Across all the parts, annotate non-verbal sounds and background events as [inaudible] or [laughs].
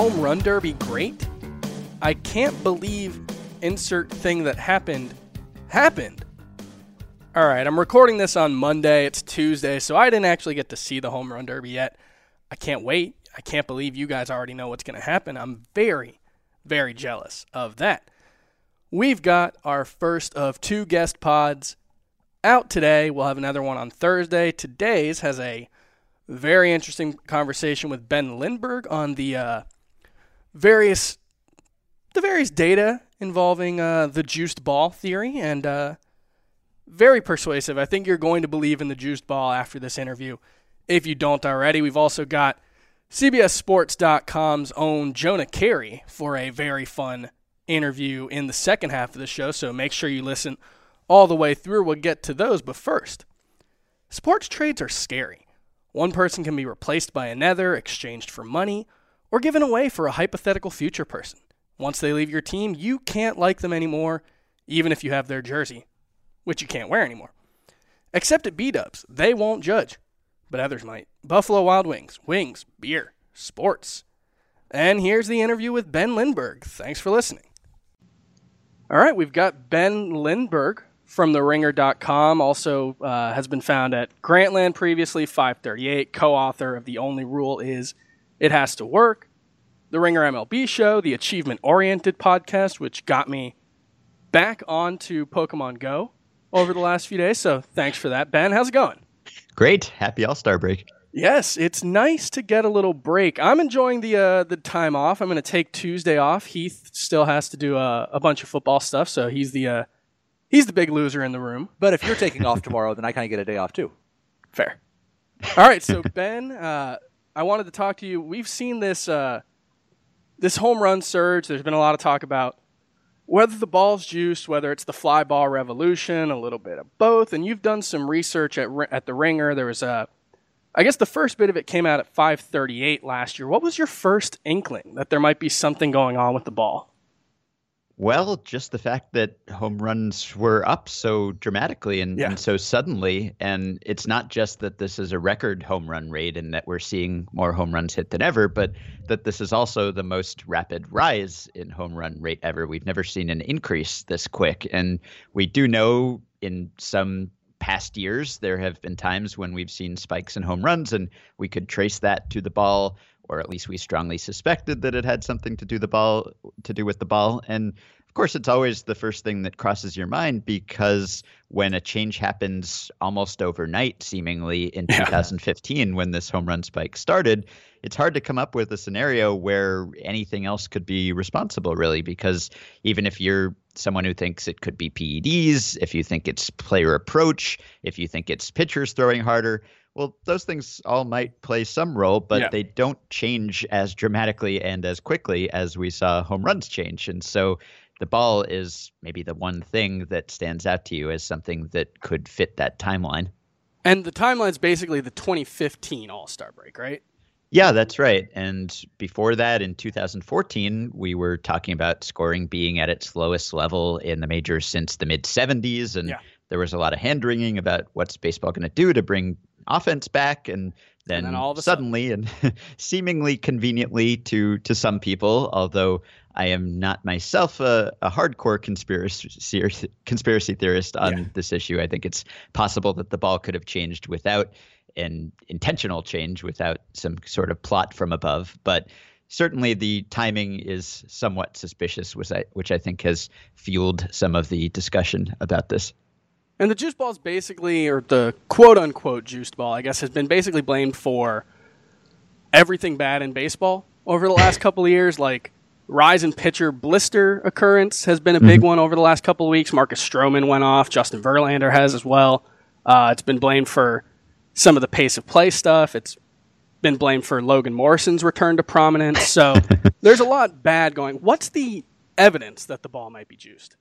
home run derby great? I can't believe insert thing that happened happened. All right, I'm recording this on Monday. It's Tuesday, so I didn't actually get to see the home run derby yet. I can't wait. I can't believe you guys already know what's going to happen. I'm very, very jealous of that. We've got our first of two guest pods out today. We'll have another one on Thursday. Today's has a very interesting conversation with Ben Lindbergh on the uh, various the various data involving uh, the juiced ball theory and uh, very persuasive. I think you're going to believe in the juiced ball after this interview if you don't already. We've also got CBSSports.com's own Jonah Keri for a very fun interview in the second half of the show, so make sure you listen all the way through. We'll get to those, but first, sports trades are scary. One person can be replaced by another, exchanged for money, or given away for a hypothetical future person. Once they leave your team, you can't like them anymore, even if you have their jersey, which you can't wear anymore. Except at B Dubs, they won't judge, but others might. Buffalo Wild Wings, wings, beer, sports. And here's the interview with Ben Lindbergh. Thanks for listening. All right, we've got Ben Lindbergh from TheRinger.com. Also uh, has been found at Grantland previously, 538, co author of The Only Rule Is It Has to Work, the Ringer MLB show, the achievement oriented podcast, which got me back onto Pokemon Go over the last few days. So thanks for that. Ben, how's it going? Great. Happy All Star break. Yes, it's nice to get a little break. I'm enjoying the uh, the time off. I'm going to take Tuesday off. Heath still has to do a, a bunch of football stuff, so he's the uh, he's the big loser in the room. But if you're taking off [laughs] tomorrow, then I kind of get a day off too. Fair. All right, so Ben, uh, I wanted to talk to you. We've seen this uh, this home run surge, there's been a lot of talk about whether the ball's juiced, whether it's the fly ball revolution, a little bit of both. And you've done some research at at the Ringer. There was a, I guess the first bit of it came out at 538 last year. What was your first inkling that there might be something going on with the ball? Well, just the fact that home runs were up so dramatically and, yeah. and, so suddenly. And it's not just that this is a record home run rate and that we're seeing more home runs hit than ever, but that this is also the most rapid rise in home run rate ever. We've never seen an increase this quick. And we do know in some past years there have been times when we've seen spikes in home runs and we could trace that to the ball or at least we strongly suspected that it had something to do the ball to do with the ball. And of course, it's always the first thing that crosses your mind because when a change happens almost overnight, seemingly in yeah. 2015, when this home run spike started, it's hard to come up with a scenario where anything else could be responsible, really, because even if you're someone who thinks it could be PEDs, if you think it's player approach, if you think it's pitchers throwing harder, well, those things all might play some role, but yeah. they don't change as dramatically and as quickly as we saw home runs change. And so the ball is maybe the one thing that stands out to you as something that could fit that timeline. And the timeline is basically the 2015 All Star break, right? Yeah, that's right. And before that, in 2014, we were talking about scoring being at its lowest level in the majors since the mid 70s. And yeah. there was a lot of hand wringing about what's baseball going to do to bring offense back and then, and then all of suddenly sudden. and [laughs] seemingly conveniently to to some people although i am not myself a, a hardcore conspiracy conspiracy theorist on yeah. this issue i think it's possible that the ball could have changed without an intentional change without some sort of plot from above but certainly the timing is somewhat suspicious which I, which I think has fueled some of the discussion about this and the juice ball is basically, or the quote unquote juiced ball, I guess, has been basically blamed for everything bad in baseball over the last couple of years. Like rise in pitcher blister occurrence has been a big mm-hmm. one over the last couple of weeks. Marcus Stroman went off. Justin Verlander has as well. Uh, it's been blamed for some of the pace of play stuff. It's been blamed for Logan Morrison's return to prominence. So [laughs] there's a lot bad going. What's the evidence that the ball might be juiced?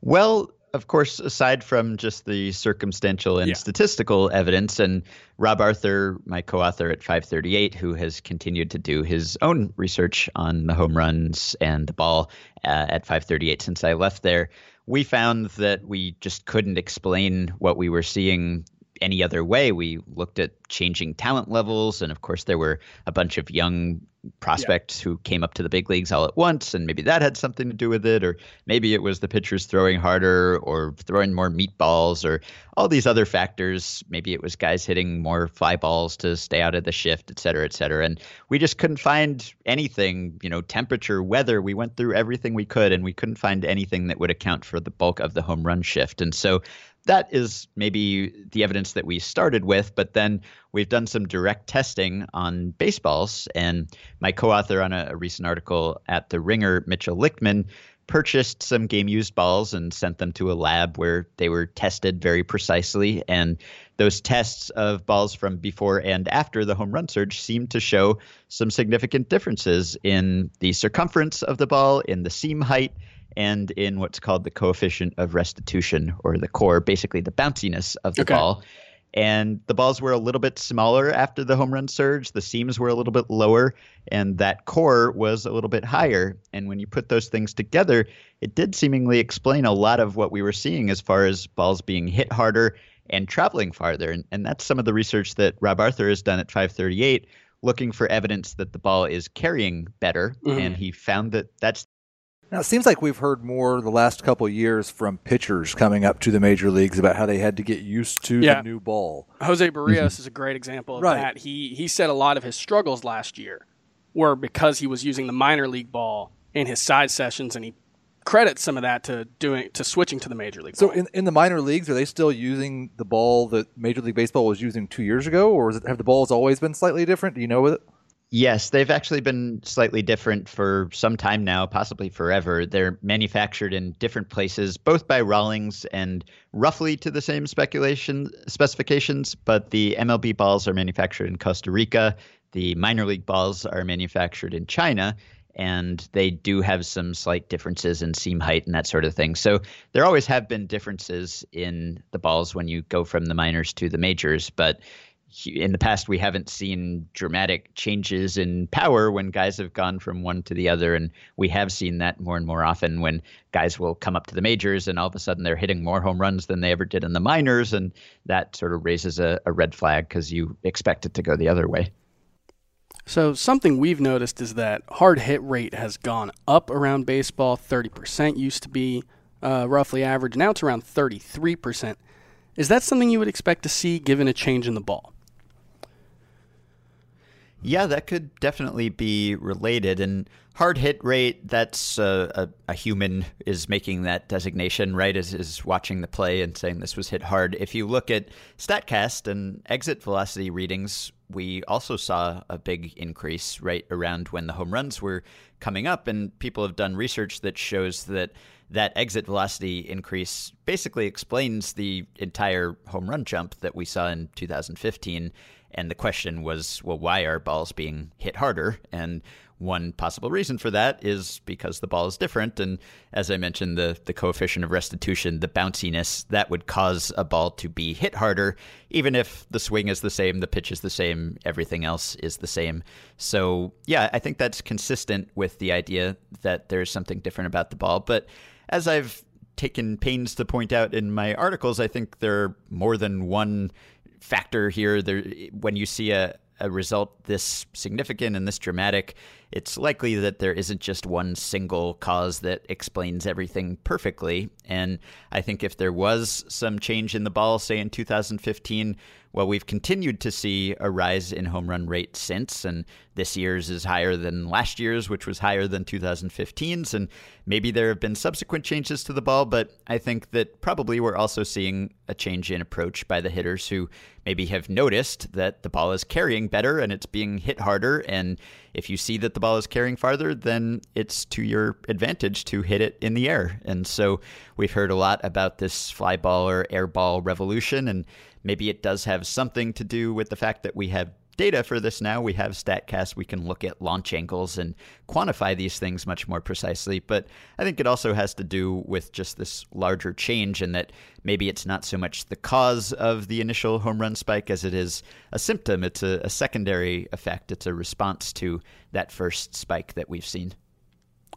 Well, of course, aside from just the circumstantial and yeah. statistical evidence, and Rob Arthur, my co author at 538, who has continued to do his own research on the home runs and the ball uh, at 538 since I left there, we found that we just couldn't explain what we were seeing any other way. We looked at changing talent levels, and of course, there were a bunch of young prospect yeah. who came up to the big leagues all at once, and maybe that had something to do with it, or maybe it was the pitchers throwing harder or throwing more meatballs, or all these other factors. Maybe it was guys hitting more fly balls to stay out of the shift, et cetera, et cetera. And we just couldn't find anything, you know, temperature, weather. We went through everything we could, and we couldn't find anything that would account for the bulk of the home run shift. And so that is maybe the evidence that we started with, but then we've done some direct testing on baseballs. And my co author on a, recent article at The Ringer, Mitchell Lichtman, purchased some game used balls and sent them to a lab where they were tested very precisely. And those tests of balls from before and after the home run surge seemed to show some significant differences in the circumference of the ball, in the seam height and in what's called the coefficient of restitution or the core, basically the bounciness of the okay. ball. And the balls were a little bit smaller after the home run surge. The seams were a little bit lower, and that core was a little bit higher. And when you put those things together, it did seemingly explain a lot of what we were seeing as far as balls being hit harder and traveling farther. And, and that's some of the research that Rob Arthur has done at 538, looking for evidence that the ball is carrying better. Mm-hmm. And he found that that's now it seems like we've heard more the last couple years from pitchers coming up to the major leagues about how they had to get used to yeah. the new ball. Jose Berrios mm-hmm. is a great example of right. that. He he said a lot of his struggles last year were because he was using the minor league ball in his side sessions, and he credits some of that to doing to switching to the major league. So in, in the minor leagues, are they still using the ball that Major League Baseball was using two years ago, or it, have the balls always been slightly different? Do you know with it? Yes, they've actually been slightly different for some time now, possibly forever. They're manufactured in different places, both by Rawlings and roughly to the same speculation specifications, but the MLB balls are manufactured in Costa Rica. The minor league balls are manufactured in China, and they do have some slight differences in seam height and that sort of thing. So there always have been differences in the balls when you go from the minors to the majors, but in the past we haven't seen dramatic changes in power when guys have gone from one to the other and we have seen that more and more often when guys will come up to the majors and all of a sudden they're hitting more home runs than they ever did in the minors and that sort of raises a, a red flag because you expect it to go the other way. So something we've noticed is that hard hit rate has gone up around baseball. 30% used to be uh, roughly average. Now it's around 33% is that something you would expect to see given a change in the ball yeah, that could definitely be related. And hard hit rate, that's a, a, human is making that designation, right? Is, is watching the play and saying this was hit hard. If you look at StatCast and exit velocity readings, we also saw a big increase right around when the home runs were coming up. And people have done research that shows that that exit velocity increase basically explains the entire home run jump that we saw in 2015 and the question was, well, why are balls being hit harder? And one possible reason for that is because the ball is different. And as I mentioned, the, the coefficient of restitution, the bounciness, that would cause a ball to be hit harder, even if the swing is the same, the pitch is the same, everything else is the same. So, yeah, I think that's consistent with the idea that there's something different about the ball. But as I've taken pains to point out in my articles, I think there are more than one factor here. There, when you see a, a result this significant and this dramatic, it's likely that there isn't just one single cause that explains everything perfectly. And I think if there was some change in the ball, say in 2015, well, we've continued to see a rise in home run rate since, and this year's is higher than last year's, which was higher than 2015's. And maybe there have been subsequent changes to the ball, but I think that probably we're also seeing a change in approach by the hitters who maybe have noticed that the ball is carrying better and it's being hit harder. And if you see that the ball is carrying farther, then it's to your advantage to hit it in the air. And so we've heard a lot about this fly ball or air ball revolution. And maybe it does have something to do with the fact that we have data for this now. We have StatCast. We can look at launch angles and quantify these things much more precisely. But I think it also has to do with just this larger change in that maybe it's not so much the cause of the initial home run spike as it is a symptom. It's a, a secondary effect, it's a response to that first spike that we've seen.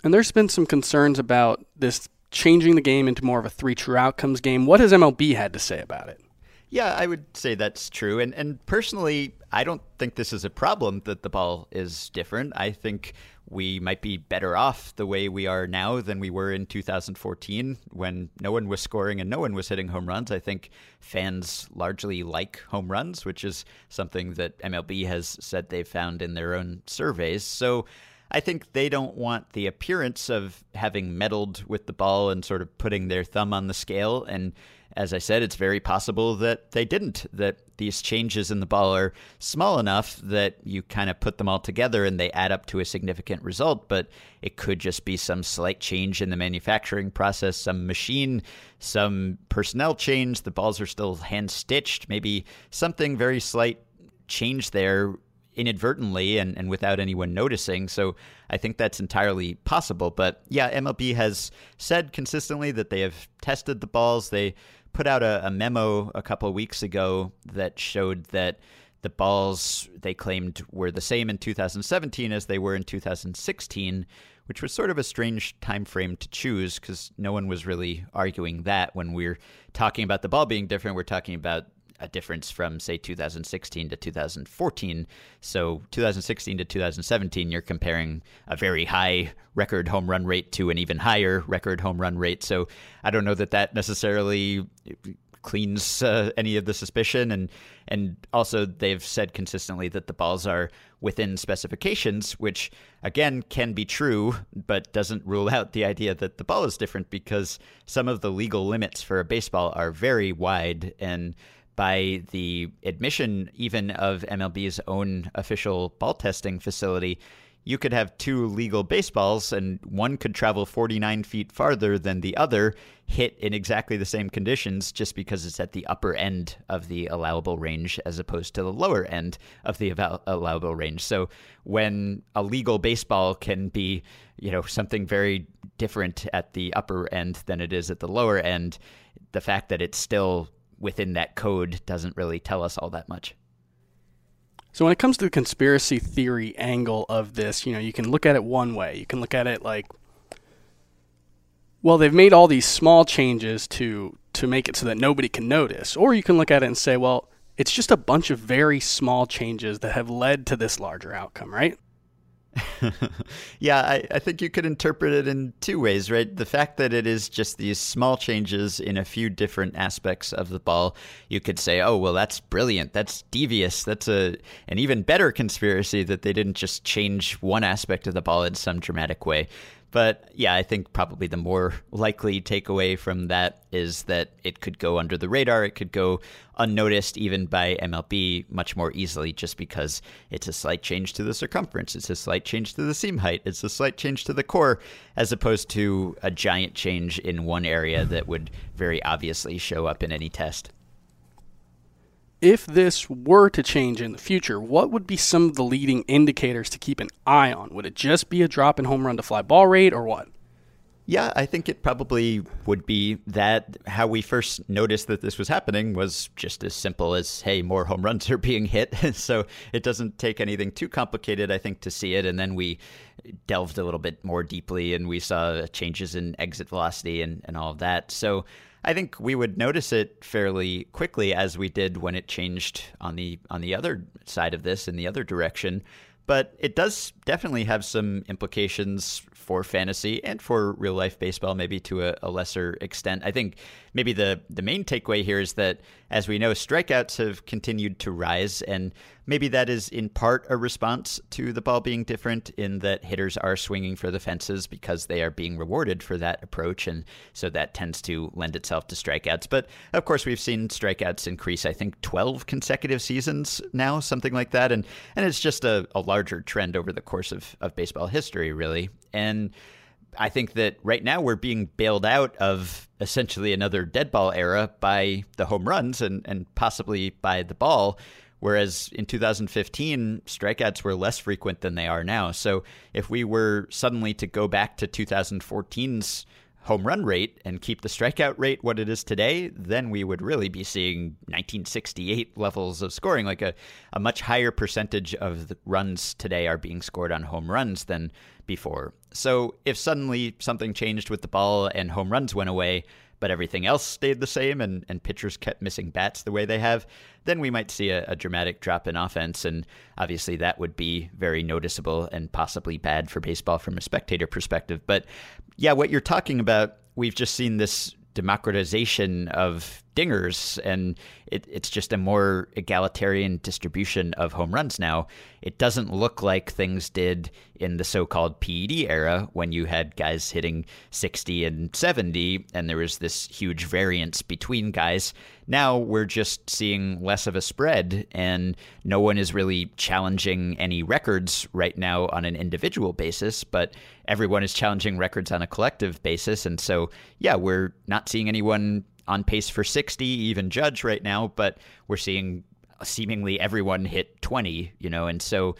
And there's been some concerns about this changing the game into more of a three true outcomes game. What has MLB had to say about it? Yeah, I would say that's true. And and personally, I don't think this is a problem that the ball is different. I think we might be better off the way we are now than we were in 2014 when no one was scoring and no one was hitting home runs. I think fans largely like home runs, which is something that MLB has said they've found in their own surveys. So I think they don't want the appearance of having meddled with the ball and sort of putting their thumb on the scale. And as I said, it's very possible that they didn't, that these changes in the ball are small enough that you kind of put them all together and they add up to a significant result. But it could just be some slight change in the manufacturing process, some machine, some personnel change. The balls are still hand stitched, maybe something very slight change there inadvertently and, and without anyone noticing. So I think that's entirely possible. But yeah, MLB has said consistently that they have tested the balls. They put out a, a memo a couple weeks ago that showed that the balls they claimed were the same in 2017 as they were in 2016 which was sort of a strange time frame to choose because no one was really arguing that when we're talking about the ball being different we're talking about a difference from say 2016 to 2014. So 2016 to 2017, you're comparing a very high record home run rate to an even higher record home run rate. So I don't know that that necessarily cleans uh, any of the suspicion and and also they've said consistently that the balls are within specifications which again can be true but doesn't rule out the idea that the ball is different because some of the legal limits for a baseball are very wide and by the admission even of MLB's own official ball testing facility, you could have two legal baseballs and one could travel 49 feet farther than the other, hit in exactly the same conditions just because it's at the upper end of the allowable range as opposed to the lower end of the allowable range. So when a legal baseball can be, you know, something very different at the upper end than it is at the lower end, the fact that it's still within that code doesn't really tell us all that much. So when it comes to the conspiracy theory angle of this, you know, you can look at it one way. You can look at it like well, they've made all these small changes to to make it so that nobody can notice. Or you can look at it and say, well, it's just a bunch of very small changes that have led to this larger outcome, right? [laughs] yeah, I, I, think you could interpret it in two ways, right? The fact that it is just these small changes in a few different aspects of the ball, you could say, oh, well, that's brilliant. That's devious. That's a an even better conspiracy that they didn't just change one aspect of the ball in some dramatic way. But yeah, I think probably the more likely takeaway from that is that it could go under the radar. It could go unnoticed even by MLB much more easily just because it's a slight change to the circumference. It's a slight change to the seam height. It's a slight change to the core as opposed to a giant change in one area that would very obviously show up in any test if this were to change in the future, what would be some of the leading indicators to keep an eye on? Would it just be a drop in home run to fly ball rate or what? Yeah, I think it probably would be that how we first noticed that this was happening was just as simple as, hey, more home runs are being hit. [laughs] so it doesn't take anything too complicated, I think, to see it. And then we delved a little bit more deeply and we saw changes in exit velocity and, and all of that. So I think we would notice it fairly quickly as we did when it changed on the on the other side of this in the other direction. But it does definitely have some implications for fantasy and for real life baseball, maybe to a, a, lesser extent. I think maybe the, the main takeaway here is that, as we know, strikeouts have continued to rise, and maybe that is in part a response to the ball being different in that hitters are swinging for the fences because they are being rewarded for that approach, and so that tends to lend itself to strikeouts. But of course, we've seen strikeouts increase, I think, 12 consecutive seasons now, something like that, and, and it's just a, a larger trend over the course of, of baseball history, really. And I think that right now we're being bailed out of essentially another dead ball era by the home runs and, and possibly by the ball. Whereas in 2015, strikeouts were less frequent than they are now. So if we were suddenly to go back to 2014's home run rate and keep the strikeout rate what it is today, then we would really be seeing 1968 levels of scoring. Like a, a much higher percentage of runs today are being scored on home runs than before. So if suddenly something changed with the ball and home runs went away, but everything else stayed the same and, and pitchers kept missing bats the way they have, then we might see a, a dramatic drop in offense. And obviously, that would be very noticeable and possibly bad for baseball from a spectator perspective. But yeah, what you're talking about, we've just seen this democratization of dingers, and it, it's just a more egalitarian distribution of home runs now. It doesn't look like things did in the so called PED era when you had guys hitting 60 and 70, and there was this huge variance between guys. Now we're just seeing less of a spread, and no one is really challenging any records right now on an individual basis, but everyone is challenging records on a collective basis. And so, yeah, we're not seeing anyone on pace for 60, even Judge right now, but we're seeing seemingly everyone hit 20, you know, and so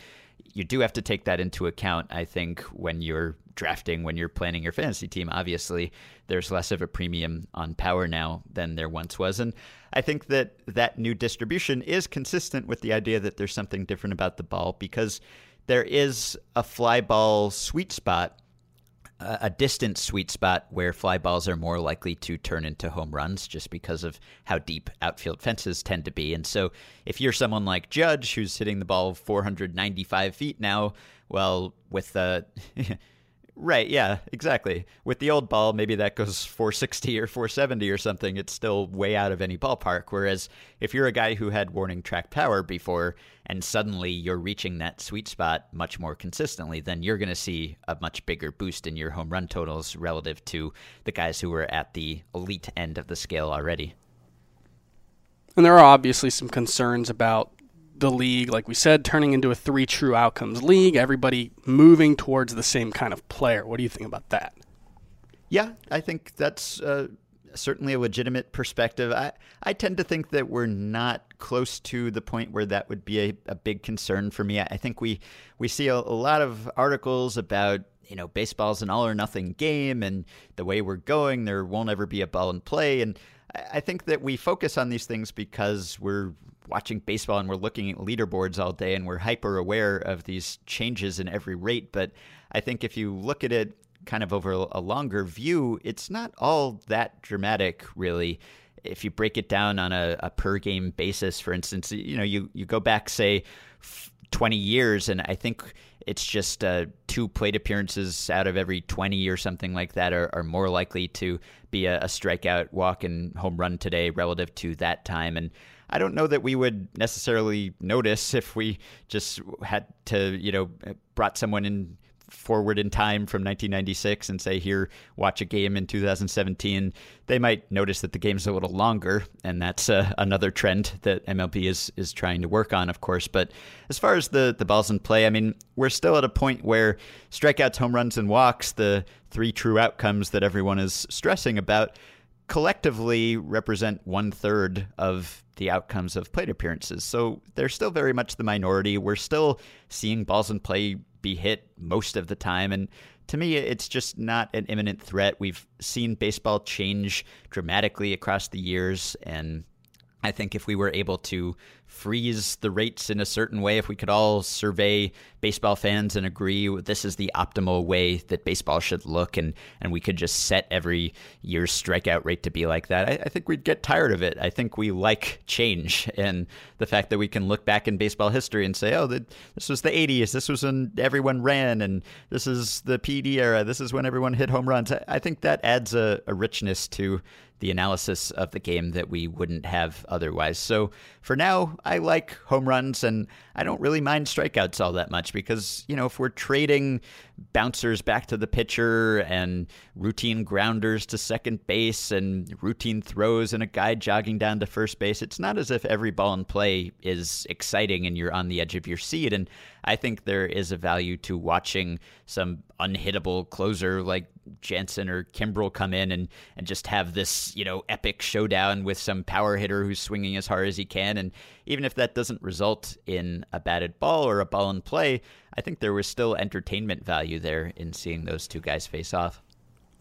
you do have to take that into account, I think, when you're drafting, when you're planning your fantasy team. Obviously, there's less of a premium on power now than there once was. And I think that that new distribution is consistent with the idea that there's something different about the ball because there is a fly ball sweet spot a distant sweet spot where fly balls are more likely to turn into home runs just because of how deep outfield fences tend to be. And so if you're someone like Judge who's hitting the ball 495 feet now, well, with the [laughs] Right, yeah, exactly. With the old ball, maybe that goes 460 or 470 or something. It's still way out of any ballpark. Whereas if you're a guy who had warning track power before and suddenly you're reaching that sweet spot much more consistently, then you're going to see a much bigger boost in your home run totals relative to the guys who were at the elite end of the scale already. And there are obviously some concerns about the league, like we said, turning into a three true outcomes league, everybody moving towards the same kind of player. What do you think about that? Yeah, I think that's uh, certainly a legitimate perspective. I, I tend to think that we're not close to the point where that would be a, a big concern for me. I think we, we see a, a lot of articles about you know, baseball's an all or nothing game, and the way we're going, there won't ever be a ball in play. And I think that we focus on these things because we're watching baseball and we're looking at leaderboards all day and we're hyper aware of these changes in every rate. But I think if you look at it kind of over a longer view, it's not all that dramatic, really. If you break it down on a, a per game basis, for instance, you know, you, you go back, say, 20 years, and I think it's just uh, two plate appearances out of every 20 or something like that are, are more likely to be a, a strikeout, walk, and home run today relative to that time. And I don't know that we would necessarily notice if we just had to, you know, brought someone in forward in time from 1996 and say, here, watch a game in 2017, they might notice that the game's a little longer. And that's uh, another trend that MLB is, is trying to work on, of course. But as far as the, the balls in play, I mean, we're still at a point where strikeouts, home runs, and walks, the three true outcomes that everyone is stressing about, collectively represent one third of the outcomes of plate appearances. So they're still very much the minority. We're still seeing balls in play be hit most of the time. And to me, it's just not an imminent threat. We've seen baseball change dramatically across the years. And I think if we were able to freeze the rates in a certain way, if we could all survey baseball fans and agree this is the optimal way that baseball should look, and, and we could just set every year's strikeout rate to be like that, I, I think we'd get tired of it. I think we like change and the fact that we can look back in baseball history and say, oh, the, this was the 80s, this was when everyone ran, and this is the PED era, this is when everyone hit home runs. I, I think that adds a, a richness to the analysis of the game that we wouldn't have otherwise. So for now, I like home runs and I don't really mind strikeouts all that much because, you know, if we're trading bouncers back to the pitcher and routine grounders to second base and routine throws and a guy jogging down to first base, it's not as if every ball in play is exciting and you're on the edge of your seat. And I think there is a value to watching some unhittable closer like Jansen or Kimbrel come in and, and just have this, you know, epic showdown with some power hitter who's swinging as hard as he can. And even if that doesn't result in a batted ball or a ball in play, I think there was still entertainment value there in seeing those two guys face off.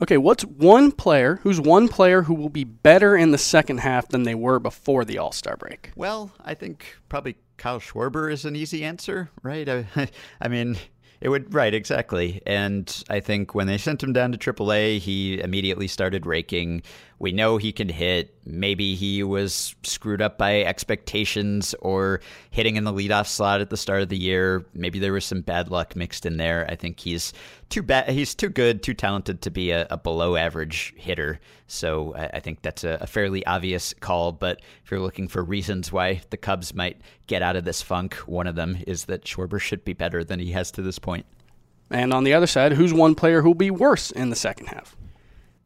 Okay, what's one player who's one player who will be better in the second half than they were before the All Star break? Well, I think probably Kyle Schwarber is an easy answer, right? [laughs] I, I mean, It would right exactly, and I think when they sent him down to AAA, he immediately started raking. We know he can hit. Maybe he was screwed up by expectations or hitting in the leadoff slot at the start of the year. Maybe there was some bad luck mixed in there. I think he's too bad. He's too good, too talented to be a, a below average hitter. So I, I think that's a, a fairly obvious call. But if you're looking for reasons why the Cubs might get out of this funk, one of them is that Schwarber should be better than he has to this point. And on the other side, who's one player who'll be worse in the second half?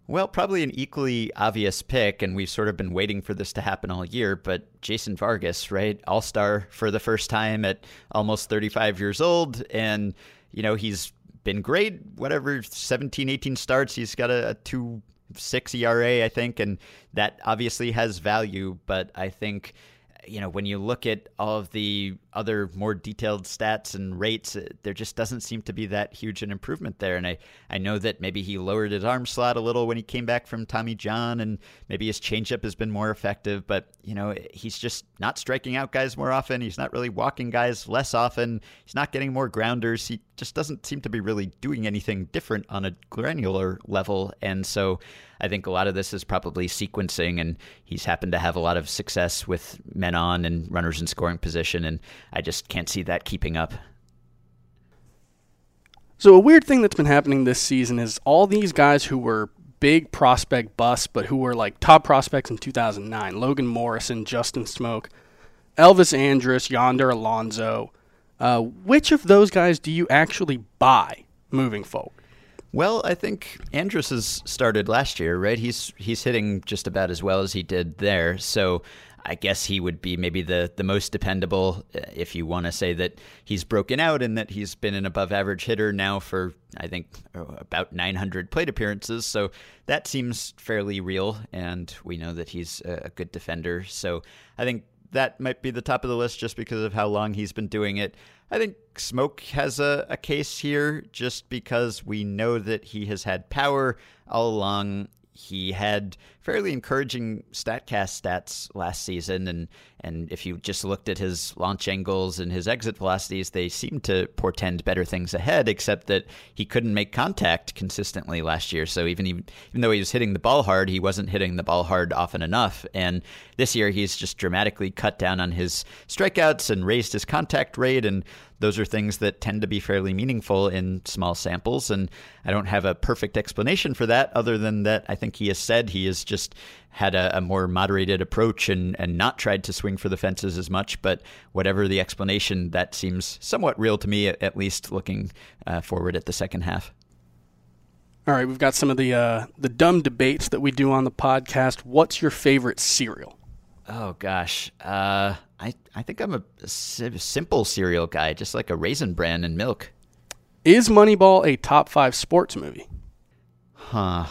Well, probably an equally obvious pick, and we've sort of been waiting for this to happen all year, but Jason Vargas, right? All star for the first time at almost 35 years old. And, you know, he's been great, whatever, 17, 18 starts. He's got a, a 2 6 ERA, I think, and that obviously has value, but I think you know, when you look at all of the other more detailed stats and rates, uh, there just doesn't seem to be that huge an improvement there. And I, I know that maybe he lowered his arm slot a little when he came back from Tommy John, and maybe his changeup has been more effective. But you know, he's just not striking out guys more often. He's not really walking guys less often. He's not getting more grounders. He just doesn't seem to be really doing anything different on a granular level. And so I think a lot of this is probably sequencing, and he's happened to have a lot of success with men on and runners in scoring position. And I just can't see that keeping up. So, a weird thing that's been happening this season is all these guys who were big prospect busts, but who were like top prospects in 2009 Logan Morrison, Justin Smoak, Elvis Andrus, Yonder Alonso. Uh, which of those guys do you actually buy moving forward? Well, I think Andrus has started last year, right? He's he's hitting just about as well as he did there. So I guess he would be maybe the, the most dependable uh, if you want to say that he's broken out and that he's been an above average hitter now for, I think, uh, about 900 plate appearances. So that seems fairly real. And we know that he's a good defender. So I think that might be the top of the list just because of how long he's been doing it. I think Smoak has a, a case here just because we know that he has had power all along he had fairly encouraging statcast stats last season and and if you just looked at his launch angles and his exit velocities they seemed to portend better things ahead except that he couldn't make contact consistently last year. So even even though he was hitting the ball hard he wasn't hitting the ball hard often enough. And this year he's just dramatically cut down on his strikeouts and raised his contact rate and those are things that tend to be fairly meaningful in small samples. And I don't have a perfect explanation for that, other than that I think he has said he has just had a, a, more moderated approach and, and not tried to swing for the fences as much. But whatever the explanation, that seems somewhat real to me, at, least looking uh, forward at the second half. All right, we've got some of the uh, the dumb debates that we do on the podcast. What's your favorite cereal? Oh gosh, uh, I I think I'm a, a simple cereal guy, just like a raisin bran and milk. Is Moneyball a top five sports movie? Huh.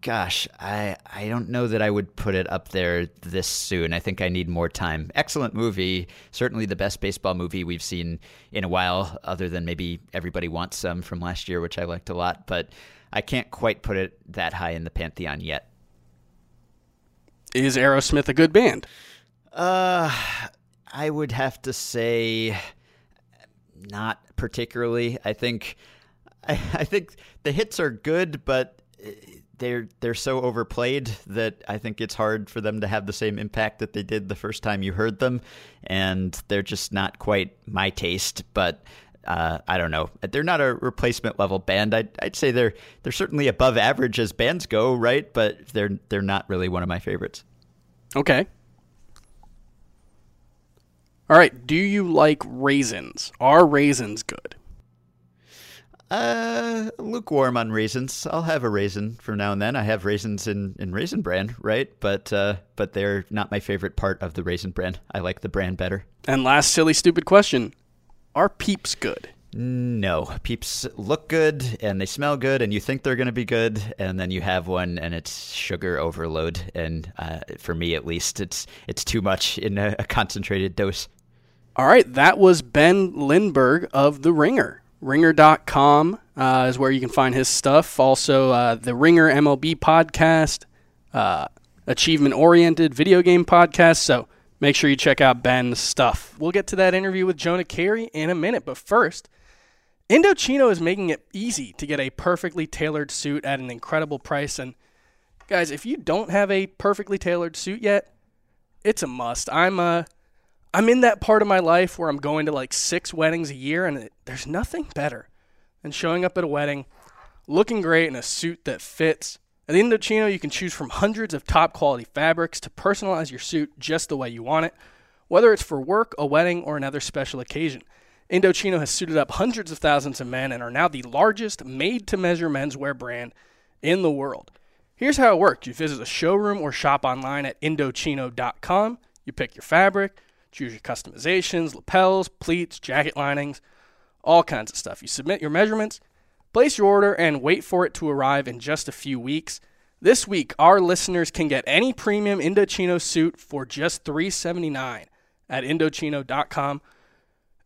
Gosh, I I don't know that I would put it up there this soon. I think I need more time. Excellent movie, certainly the best baseball movie we've seen in a while, other than maybe Everybody Wants Some from last year, which I liked a lot. But I can't quite put it that high in the pantheon yet. Is Aerosmith a good band? Uh, I would have to say not particularly. I think I, I think the hits are good, but they're they're so overplayed that I think it's hard for them to have the same impact that they did the first time you heard them, and they're just not quite my taste. But uh, I don't know. They're not a replacement level band. I'd, I'd say they're they're certainly above average as bands go, right? But they're they're not really one of my favorites. Okay. All right. Do you like raisins? Are raisins good? Uh, lukewarm on raisins. I'll have a raisin from now and then. I have raisins in, in raisin bran, right? But uh, but they're not my favorite part of the raisin bran. I like the bran better. And last silly stupid question: Are peeps good? No, peeps look good and they smell good, and you think they're going to be good, and then you have one and it's sugar overload. And uh, for me, at least, it's it's too much in a, a concentrated dose. All right, that was Ben Lindbergh of The Ringer. Ringer.com uh, is where you can find his stuff. Also, uh, the Ringer MLB podcast, uh, achievement oriented video game podcast. So make sure you check out Ben's stuff. We'll get to that interview with Jonah Keri in a minute. But first, Indochino is making it easy to get a perfectly tailored suit at an incredible price. And guys, if you don't have a perfectly tailored suit yet, it's a must. I'm uh, I'm in that part of my life where I'm going to like six weddings a year, and it, there's nothing better than showing up at a wedding, looking great in a suit that fits. At Indochino, you can choose from hundreds of top quality fabrics to personalize your suit just the way you want it, whether it's for work, a wedding, or another special occasion. Indochino has suited up hundreds of thousands of men and are now the largest made to measure menswear brand in the world. Here's how it works you visit a showroom or shop online at Indochino.com. You pick your fabric, choose your customizations, lapels, pleats, jacket linings, all kinds of stuff. You submit your measurements, place your order, and wait for it to arrive in just a few weeks. This week, our listeners can get any premium Indochino suit for just 379 at Indochino.com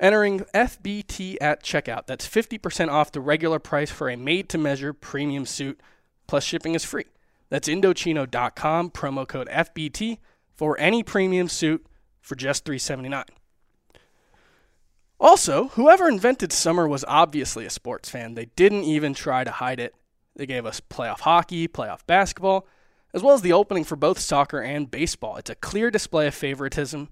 entering FBT at checkout. That's 50% off the regular price for a made to measure premium suit, plus shipping is free. That's Indochino.com, promo code FBT for any premium suit for just $379. Also, whoever invented summer was obviously a sports fan. They didn't even try to hide it. They gave us playoff hockey, playoff basketball, as well as the opening for both soccer and baseball. It's a clear display of favoritism.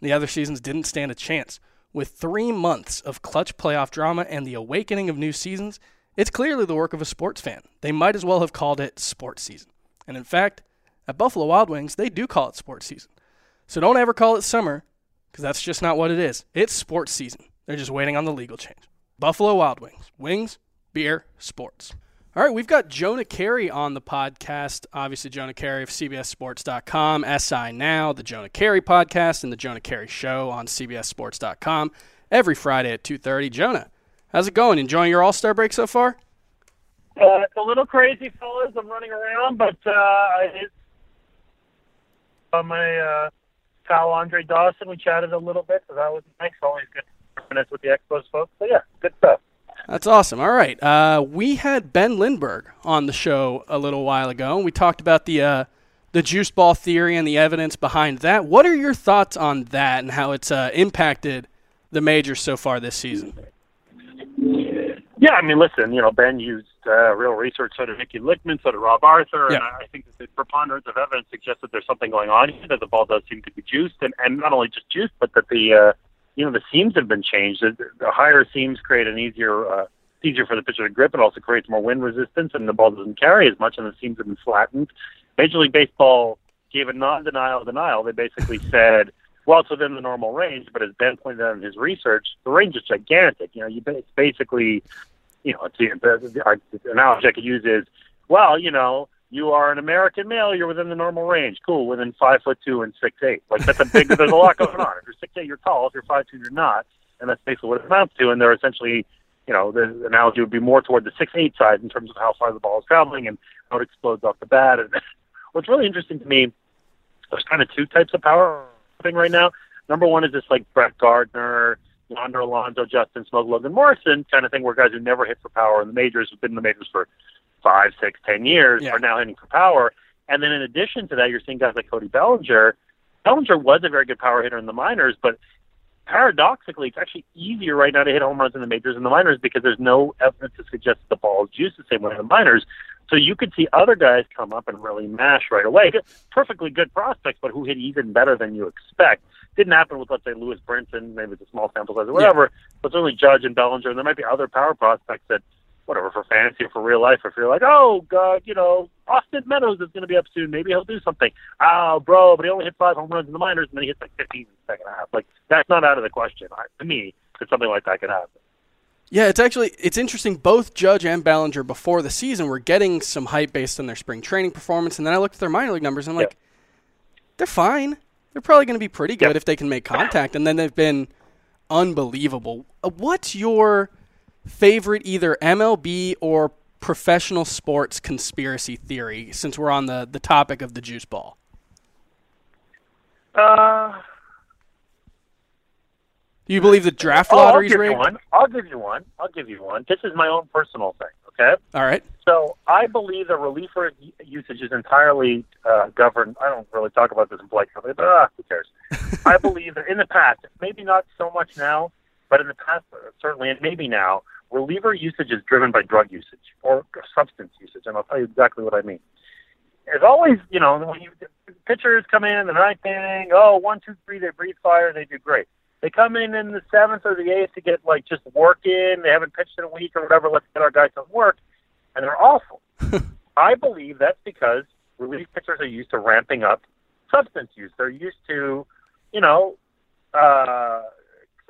The other seasons didn't stand a chance. With three months of clutch playoff drama and the awakening of new seasons, it's clearly the work of a sports fan. They might as well have called it sports season. And in fact, at Buffalo Wild Wings, they do call it sports season. So don't ever call it summer, because that's just not what it is. It's sports season. They're just waiting on the legal change. Buffalo Wild Wings. Wings, beer, sports. All right, we've got Jonah Keri on the podcast. Obviously, Jonah Keri of CBSSports.com, SI Now, the Jonah Keri podcast, and the Jonah Keri Show on CBSSports.com every Friday at 2.30. Jonah, how's it going? Enjoying your All-Star break so far? Uh, it's a little crazy, fellas. I'm running around, but uh, my uh, pal Andre Dawson. We chatted a little bit, so that was nice. Always good minutes with the Expos folks. So, yeah, good stuff. That's awesome. All right. Uh, we had Ben Lindbergh on the show a little while ago, and we talked about the uh, the juice ball theory and the evidence behind that. What are your thoughts on that and how it's uh, impacted the majors so far this season? Yeah, I mean, listen, you know, Ben used uh, real research, so did Mickey Lichtman. so did Rob Arthur, yeah. and I think that the preponderance of evidence suggests that there's something going on here, that the ball does seem to be juiced, and, and not only just juiced, but that the uh, you know the seams have been changed. The, the higher seams create an easier uh, easier for the pitcher to grip. It also creates more wind resistance, and the ball doesn't carry as much, and the seams have been flattened. Major League Baseball gave a non-denial denial. They basically [laughs] said, well, it's within the normal range, but as Ben pointed out in his research, the range is gigantic. You know, you it's basically, you know, it's the, the, the, the analogy I could use is, well, you know, you are an American male, you're within the normal range. Cool, within five foot two and six eight. Like that's a big. [laughs] there's a lot going on. If you're six eight, you're tall. If you're five two, you're not. And that's basically what it amounts to. And they're essentially, you know, the analogy would be more toward the six eight side in terms of how far the ball is traveling and how it explodes off the bat. And [laughs] what's really interesting to me, there's kind of two types of power thing right now. Number one is this like Brett Gardner, Yonder Alonso, Justin Smoak, Logan Morrison kind of thing, where guys who never hit for power in the majors have been in the majors for five, six, ten years yeah. are now hitting for power. And then in addition to that, you're seeing guys like Cody Bellinger. Bellinger was a very good power hitter in the minors, but paradoxically, it's actually easier right now to hit home runs in the majors and the minors because there's no evidence to suggest the ball is juiced the same way in the minors. So you could see other guys come up and really mash right away. Perfectly good prospects, but who hit even better than you expect. Didn't happen with, let's say, Lewis Brinson, maybe it's a small sample size or whatever, yeah. but certainly Judge and Bellinger. And there might be other power prospects that – whatever for fantasy or for real life. If you're like, oh god, you know, Austin Meadows is going to be up soon, maybe he'll do something. Oh, bro, but he only hit five home runs in the minors, and then he hits like 15 in the second half. Like that's not out of the question. I, to me, that something like that could happen. Yeah, it's actually it's interesting. Both Judge and Bellinger before the season were getting some hype based on their spring training performance, and then I looked at their minor league numbers and I'm like, they're fine. They're probably going to be pretty good if they can make contact, and then they've been unbelievable. Uh, what's your favorite either MLB or professional sports conspiracy theory since we're on the, the topic of the juice ball? Uh, Do you believe the draft oh, lottery's I'll rigged? You one. I'll give you one. I'll give you one. This is my own personal thing. Okay. All right. So I believe that reliever usage is entirely uh, governed. I don't really talk about this in polite company, but uh, who cares? [laughs] I believe that in the past, maybe not so much now, but in the past, certainly, and maybe now, reliever usage is driven by drug usage or substance usage, and I'll tell you exactly what I mean. It's always, you know, when you pitchers come in in the ninth inning, oh, one, two, three, they breathe fire, they do great. They come in in the seventh or the eighth to get like just work in. They haven't pitched in a week or whatever. Let's get our guys some work, and they're awful. [laughs] I believe that's because relief pitchers are used to ramping up substance use. They're used to, you know, uh,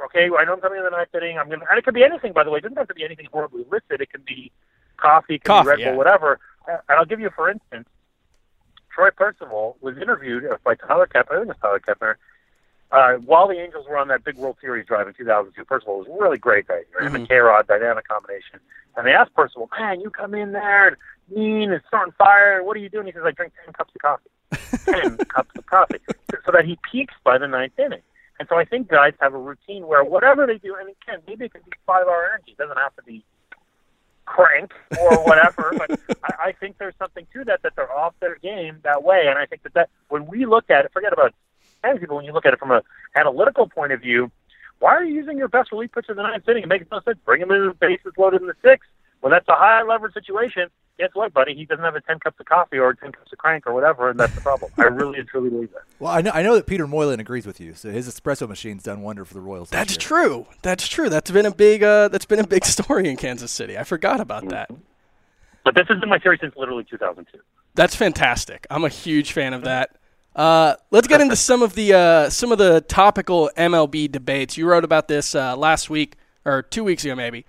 okay, I know I'm coming in the ninth inning. I'm gonna, and it could be anything, by the way. It doesn't have to be anything horribly illicit. It can be coffee, it can coffee, be Red Bull, yeah. whatever. And I'll give you, for instance, Troy Percival was interviewed by Tyler Kepner. I think it was Tyler Kepner. Uh, while the Angels were on that big World Series drive in 2002, Percival was a really great guy. Him Mm-hmm. and K-Rod, dynamic combination. And they asked Percival, man, you come in there and mean and starting fire. What are you doing? He says, I drink 10 cups of coffee. [laughs] 10 cups of coffee. So that he peaks by the ninth inning. And so I think guys have a routine where whatever they do, and it can, maybe it could be five-hour energy. It doesn't have to be crank or whatever. [laughs] but I, I think there's something to that that they're off their game that way. And I think that that when we look at it, forget about fantasy, but when you look at it from an analytical point of view, why are you using your best relief pitcher in the ninth inning? It makes no sense. Bring him in with bases loaded in the sixth. When that's a high leverage situation, guess what, buddy? He doesn't have a 10 cups of coffee or 10 cups of crank or whatever, and that's the problem. I really and truly believe that. Well, I know, I know that Peter Moylan agrees with you. So his espresso machine's done wonder for the Royals. this That's year. true. That's true. That's been a big. Uh, that's been a big [laughs] story in Kansas City. I forgot about that. But this has been my theory since literally 2002. That's fantastic. I'm a huge fan of that. Uh, let's get into [laughs] some of the uh, some of the topical MLB debates. You wrote about this uh, last week or two weeks ago, maybe.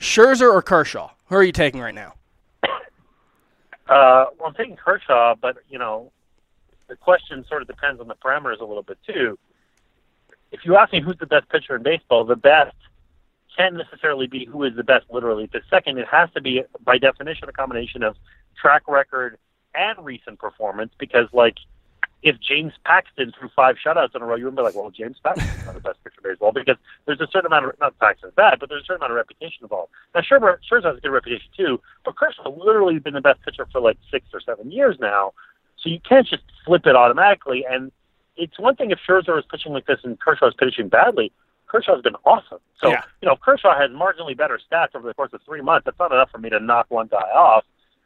Scherzer or Kershaw? Who are you taking right now? Uh, well, I'm taking Kershaw, but you know, the question sort of depends on the parameters a little bit too. If you ask me who's the best pitcher in baseball, the best can't necessarily be who is the best literally. The second, it has to be by definition a combination of track record and recent performance. Because like, if James Paxton threw five shutouts in a row, you would be like, well, James Paxton's not the best pitcher in baseball because there's a certain amount of not Paxton's bad, but there's a certain amount of reputation involved. Now, Scherzer, Scherzer has a good reputation too, but Kershaw literally been the best pitcher for like six or seven years now, so you can't just flip it automatically. And it's one thing if Scherzer is pitching like this and Kershaw is pitching badly. Kershaw's been awesome. So, Yeah. you know, Kershaw has marginally better stats over the course of three months. That's not enough for me to knock one guy off.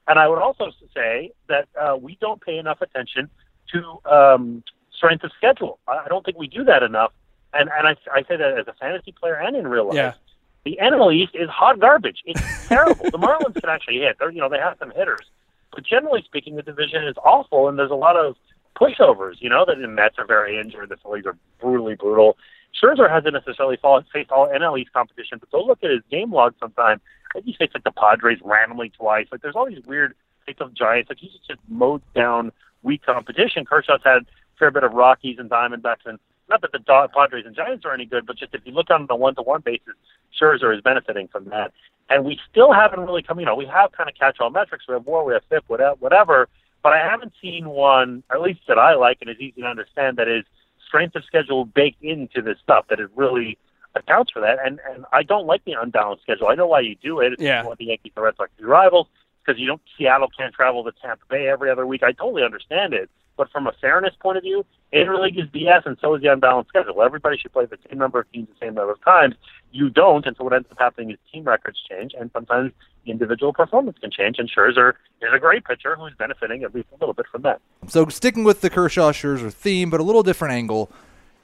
And I would also say that uh, we don't pay enough attention to um, strength of schedule. I don't think we do that enough. And and I, I say that as a fantasy player and in real life. Yeah. The NL East is hot garbage. It's [laughs] terrible. the Marlins can actually hit. They're, you know, they have some hitters, but generally speaking, the division is awful, and there's a lot of pushovers. You know, that the Mets are very injured. The Phillies are brutally brutal. Scherzer hasn't necessarily faced all NL East competition, but go look at his game log sometime. Like he's faced like the Padres randomly twice. Like there's all these weird face of Giants. Like he's just mowed down weak competition. Kershaw's had a fair bit of Rockies and Diamondbacks, and not that the Padres and Giants are any good, but just if you look on a one-to-one basis, Scherzer is benefiting from that. And we still haven't really come. You know, we have kind of catch-all metrics. We have WAR, we have FIP, whatever, whatever. But I haven't seen one, at least that I like and is easy to understand, that is strength of schedule baked into this stuff that it really accounts for that. And and I don't like the unbalanced schedule. I know why you do it. It's Yeah. what the Yankees and Red Sox be rivals because you don't Seattle can't travel to Tampa Bay every other week. I totally understand it. But from a fairness point of view, interleague is BS, and so is the unbalanced schedule. Everybody should play the same number of teams the same number of times. You don't, and so what ends up happening is team records change, and sometimes individual performance can change. And Scherzer is a great pitcher who's benefiting at least a little bit from that. So sticking with the Kershaw Scherzer theme, but a little different angle.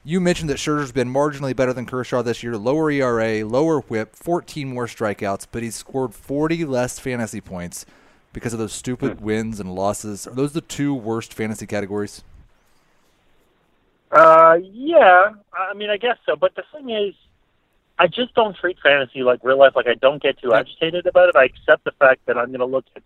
You mentioned that Scherzer's been marginally better than Kershaw this year. Lower ERA, lower WHIP, 14 more strikeouts, but he's scored 40 less fantasy points because of those stupid wins and losses. Are those the two worst fantasy categories? Uh, yeah, I mean, I guess so. But the thing is, I just don't treat fantasy like real life. Like I don't get too agitated about it. I accept the fact that I'm going to look at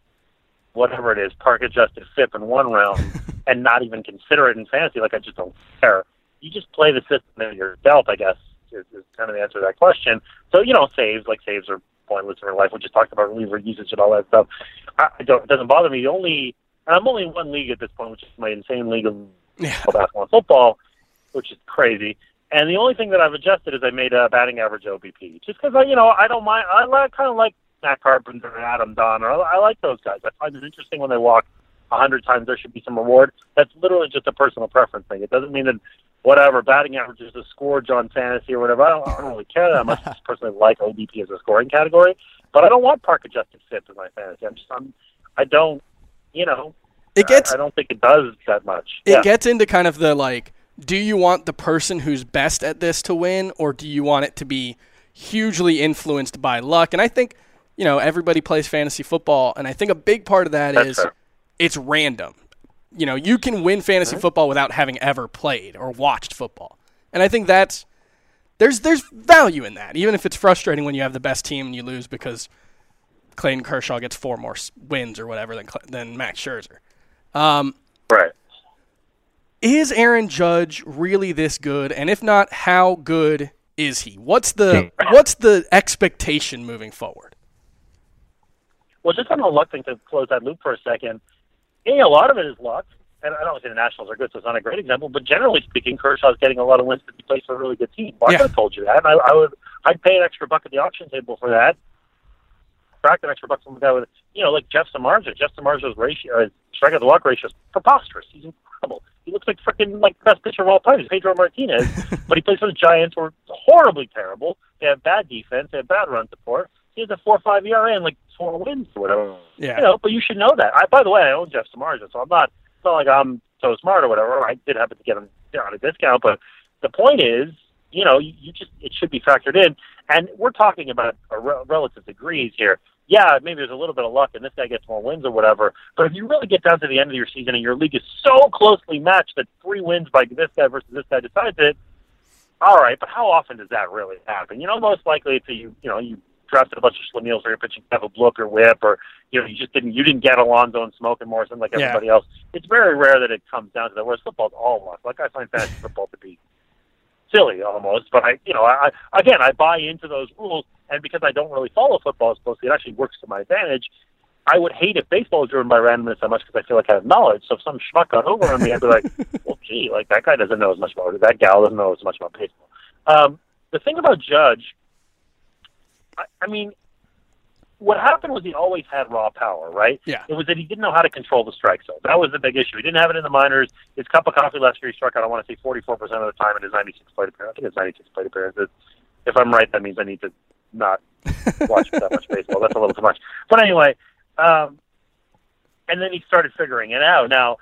whatever it is, park adjusted FIP in one round, [laughs] and not even consider it in fantasy. Like I just don't care. You just play the system that you're dealt. I guess is, is kind of the answer to that question. So you know, saves like saves are pointless in real life. We just talked about reliever usage and all that stuff. I, I don't. It doesn't bother me. The only and I'm only in one league at this point, which is my insane league of Yeah. [laughs] basketball and football, which is crazy. And the only thing that I've adjusted is I made a batting average OBP, just because I, you know, I don't mind. I like, kind of like Matt Carpenter and Adam Donner. I, I like those guys. I find it interesting when they walk a hundred times. There should be some reward. That's literally just a personal preference thing. It doesn't mean that whatever batting averages, a scourge on fantasy or whatever. I don't, I don't really care that much. I personally like OBP as a scoring category, but I don't want park adjusted FIP in my fantasy. I'm just I'm I don't you know it gets. I, I don't think it does that much. It yeah. gets into kind of the like. Do you want the person who's best at this to win, or do you want it to be hugely influenced by luck? And I think, you know, everybody plays fantasy football, and I think a big part of that That's is fair. it's random. You know, you can win fantasy football without having ever played or watched football, and I think that's there's there's value in that, even if it's frustrating when you have the best team and you lose because Clayton Kershaw gets four more wins or whatever than Cl- than Max Scherzer. Um, right. is Aaron Judge really this good? And if not, how good is he? What's the what's the expectation moving forward? Well, just on the luck thing to close that loop for a second, yeah, a lot of it is luck. And I don't say the Nationals are good, so it's not a great example. But generally speaking, Kershaw's getting a lot of wins because he plays for a really good team. I Yeah. told you that. And I, I would, I'd pay an extra buck at the auction table for that. Crack an extra buck from a guy with, you know, like Jeff Samardzija. Jeff Samardzija's ratio, uh, strike out the walk ratio is preposterous. He's incredible. He looks like freaking like best pitcher of all time. He's Pedro Martinez, [laughs] but he plays for the Giants, who are horribly terrible. They have bad defense. They have bad run support. He has a four five ERA and like four wins or whatever. Yeah. You know, but you should know that. I, by the way, I own Jeff Samardzija, so I'm not. It's not like I'm so smart or whatever. I did happen to get him on a discount, but the point is, you know, you, you just it should be factored in. And we're talking about a re- relative degrees here. Yeah, maybe there's a little bit of luck, and this guy gets more wins or whatever. But if you really get down to the end of your season and your league is so closely matched that three wins by this guy versus this guy decides it, all right. But how often does that really happen? You know, most likely it's a, you you know you drafted a bunch of Schlemiels or you're pitching have a blook or whip or you know you just didn't you didn't get Alonso and Smoak and Morrison like Yeah. everybody else. It's very rare that it comes down to that. Whereas football's all luck. Like I find fantasy football to be silly almost, but I you know I, I again I buy into those rules and because I don't really follow football as closely, it actually works to my advantage. I would hate if baseball was driven by randomness so much because I feel like I have knowledge. So if some schmuck got over on me, I'd be like, [laughs] well, gee, like that guy doesn't know as much about it. That gal doesn't know as much about baseball. Um, the thing about Judge, I, I mean, what happened was he always had raw power, right? Yeah. It was that he didn't know how to control the strike zone. That was the big issue. He didn't have it in the minors. His cup of coffee last year, he struck out, I want to say 44% of the time in his 96 plate appearance. I think it's 96 plate appearances. If I'm right, that means I need to not [laughs] watch that much baseball. That's a little too much. But anyway, um, and then he started figuring it out. Now,